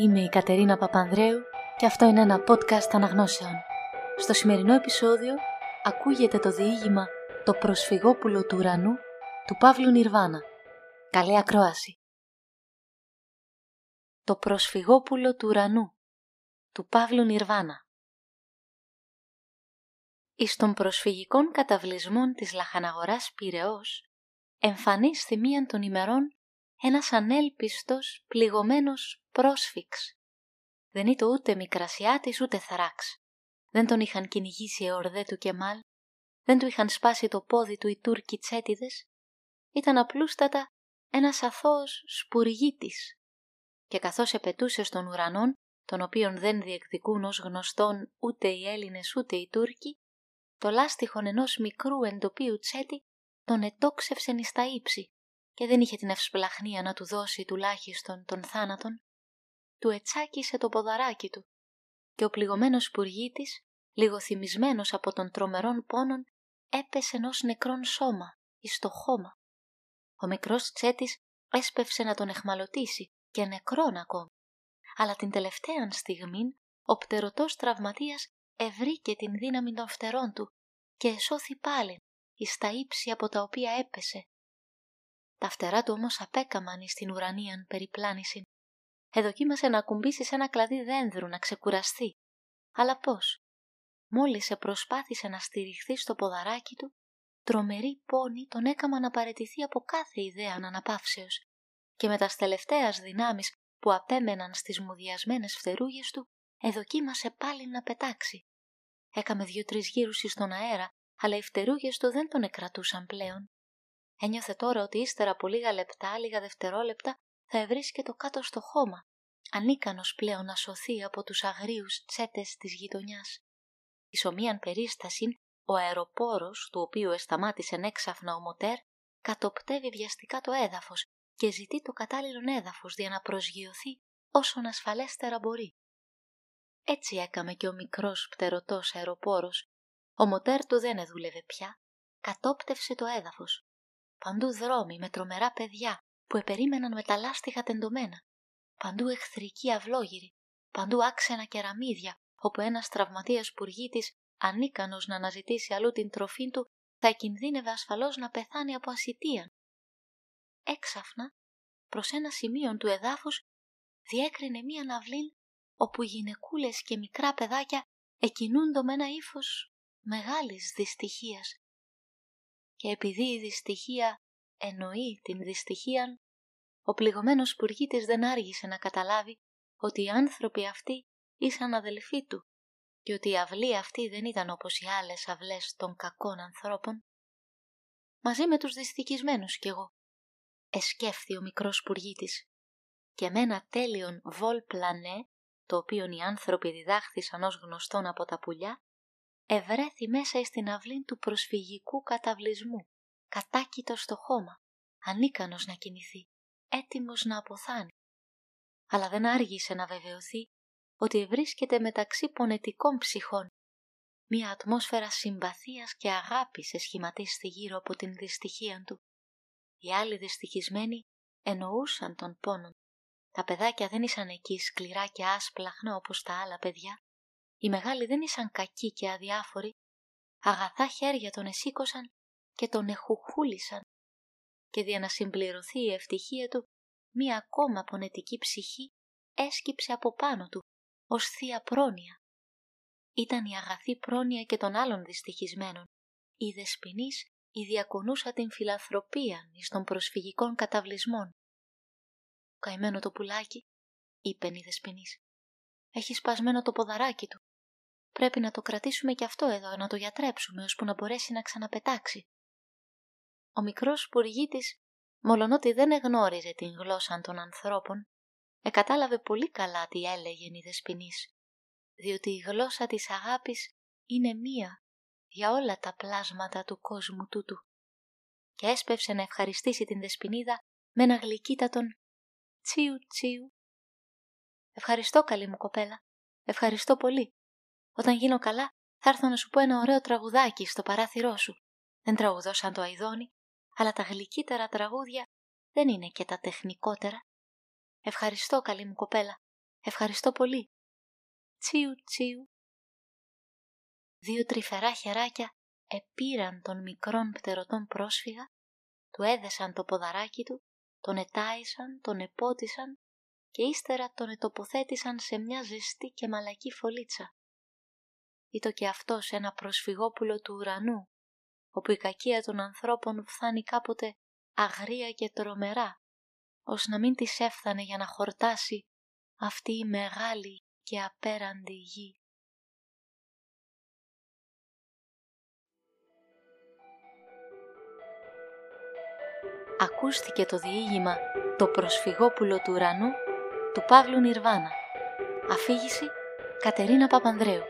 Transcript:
Είμαι η Κατερίνα Παπανδρέου και αυτό είναι ένα podcast αναγνώσεων. Στο σημερινό επεισόδιο ακούγεται το διήγημα «Το προσφυγόπουλο του ουρανού» του Παύλου Νιρβάνα. Καλή ακρόαση! «Το προσφυγόπουλο του ουρανού» του Παύλου Νιρβάνα. Εις των προσφυγικών καταβλισμών της λαχαναγοράς Πυραιός εμφανίστη μίαν των ημερών ένας ανέλπιστος, πληγωμένος πρόσφυξ. Δεν ήταν ούτε μικρασιάτης ούτε θράξ. Δεν τον είχαν κυνηγήσει εορδέ του Κεμάλ, δεν του είχαν σπάσει το πόδι του οι Τούρκοι τσέτιδες, ήταν απλούστατα ένας αθώος σπουργίτης. Και καθώς επετούσε στον ουρανόν, τον οποίον δεν διεκδικούν ως γνωστόν ούτε οι Έλληνες ούτε οι Τούρκοι, το λάστιχον ενός μικρού εντοπίου τσέτη τον ετόξευσεν εις τα ύψη και δεν είχε την ευσπλαχνία να του δώσει τουλάχιστον τον θάνατον, του ετσάκισε το ποδαράκι του και ο πληγωμένος σπουργίτης, λίγο θυμισμένος από τον τρομερών πόνων, έπεσε ενός νεκρόν σώμα, εις το χώμα. Ο μικρός τσέτης έσπευσε να τον εχμαλωτήσει και νεκρόν ακόμη, αλλά την τελευταία στιγμή ο πτερωτός τραυματίας ευρήκε την δύναμη των φτερών του και εσώθη πάλι εις τα ύψη από τα οποία έπεσε τα φτερά του όμως απέκαμαν εις την ουρανίαν περιπλάνησιν. Εδοκίμασε να ακουμπήσει σε ένα κλαδί δένδρου να ξεκουραστεί. Αλλά πώς; Μόλις προσπάθησε να στηριχθεί στο ποδαράκι του, τρομερή πόνη τον έκαμα να παρετηθεί από κάθε ιδέα αναπαύσεως και με τας τελευταίας δυνάμεις που απέμεναν στις μουδιασμένες φτερούγες του, εδοκίμασε πάλι να πετάξει. Έκαμε δύο-τρεις γύρους στον αέρα, αλλά οι φτερούγες του δεν τον εκρατούσαν πλέον Ένιωθε τώρα ότι ύστερα από λίγα λεπτά, λίγα δευτερόλεπτα, θα ευρίσκεται κάτω στο χώμα, ανίκανος πλέον να σωθεί από τους αγρίους τσέτες της γειτονιάς. Εις ομοίαν περίσταση, ο αεροπόρος, του οποίου εσταμάτησε έξαφνα ο μοτέρ, κατοπτεύει βιαστικά το έδαφος και ζητεί το κατάλληλο έδαφος για να προσγειωθεί όσον ασφαλέστερα μπορεί. Έτσι έκαμε και ο μικρός πτερωτός αεροπόρος. Ο μοτέρ του δεν εδούλευε πια, κατόπτευσε το έδαφος Παντού δρόμοι με τρομερά παιδιά που επερίμεναν με τα λάστιχα τεντωμένα. Παντού εχθρικοί αυλόγυροι. Παντού άξενα κεραμίδια, όπου ένας τραυματίας πουργίτης, ανίκανος να αναζητήσει αλλού την τροφή του, θα κινδύνευε ασφαλώς να πεθάνει από ασυτεία. Έξαφνα, προς ένα σημείο του εδάφους, διέκρινε μία ναυλή όπου γυναικούλες και μικρά παιδάκια εκινούντο με ένα ύφος μεγάλης δυστυχίας και επειδή η δυστυχία εννοεί την δυστυχία, ο πληγωμένος πουργίτης δεν άργησε να καταλάβει ότι οι άνθρωποι αυτοί ήσαν αδελφοί του και ότι η αυλή αυτή δεν ήταν όπως οι άλλες αυλές των κακών ανθρώπων. Μαζί με τους δυστυχισμένους κι εγώ, εσκέφθη ο μικρός πουργίτης και με ένα τέλειον βολ πλανέ, το οποίο οι άνθρωποι διδάχθησαν ως γνωστόν από τα πουλιά, ευρέθη μέσα εις την αυλή του προσφυγικού καταβλισμού, κατάκητος στο χώμα, ανίκανος να κινηθεί, έτοιμος να αποθάνει. Αλλά δεν άργησε να βεβαιωθεί ότι βρίσκεται μεταξύ πονετικών ψυχών. Μια ατμόσφαιρα συμπαθίας και αγάπης εσχηματίστη γύρω από την δυστυχία του. Οι άλλοι δυστυχισμένοι εννοούσαν τον πόνο. Τα παιδάκια δεν ήσαν εκεί σκληρά και άσπλαχνα όπως τα άλλα παιδιά, οι μεγάλοι δεν ήσαν κακοί και αδιάφοροι, αγαθά χέρια τον εσήκωσαν και τον εχουχούλησαν και για να συμπληρωθεί η ευτυχία του, μία ακόμα πονετική ψυχή έσκυψε από πάνω του, ως θεία πρόνοια. Ήταν η αγαθή πρόνοια και των άλλων δυστυχισμένων. Η δεσποινής η διακονούσα την φιλανθρωπία εις των προσφυγικών καταβλισμών. «Καημένο το πουλάκι», είπε η δεσποινής. «Έχεις σπασμένο το ποδαράκι του. Πρέπει να το κρατήσουμε και αυτό εδώ, να το γιατρέψουμε, ώσπου να μπορέσει να ξαναπετάξει. Ο μικρός σπουργίτης, μολονότι δεν εγνώριζε την γλώσσα των ανθρώπων, εκατάλαβε πολύ καλά τι έλεγε η δεσποινής, διότι η γλώσσα της αγάπης είναι μία για όλα τα πλάσματα του κόσμου τούτου. Και έσπευσε να ευχαριστήσει την δεσποινίδα με ένα γλυκύτατον τσίου τσίου. Ευχαριστώ καλή μου κοπέλα, ευχαριστώ πολύ. Όταν γίνω καλά, θα έρθω να σου πω ένα ωραίο τραγουδάκι στο παράθυρό σου. Δεν τραγουδώ σαν το αιδόνι, αλλά τα γλυκύτερα τραγούδια δεν είναι και τα τεχνικότερα. Ευχαριστώ, καλή μου κοπέλα. Ευχαριστώ πολύ. Τσίου τσίου. Δύο τρυφερά χεράκια επήραν τον μικρόν πτερωτόν πρόσφυγα, του έδεσαν το ποδαράκι του, τον ετάισαν, τον επότισαν και ύστερα τον ετοποθέτησαν σε μια ζεστή και μαλακή φωλίτσα. Ήτο και αυτός ένα προσφυγόπουλο του ουρανού, όπου η κακία των ανθρώπων φθάνει κάποτε αγρία και τρομερά, ως να μην της έφθανε για να χορτάσει αυτή η μεγάλη και απέραντη γη. Ακούστηκε το διήγημα «Το προσφυγόπουλο του ουρανού» του Παύλου Νιρβάνα. Αφήγηση Κατερίνα Παπανδρέου.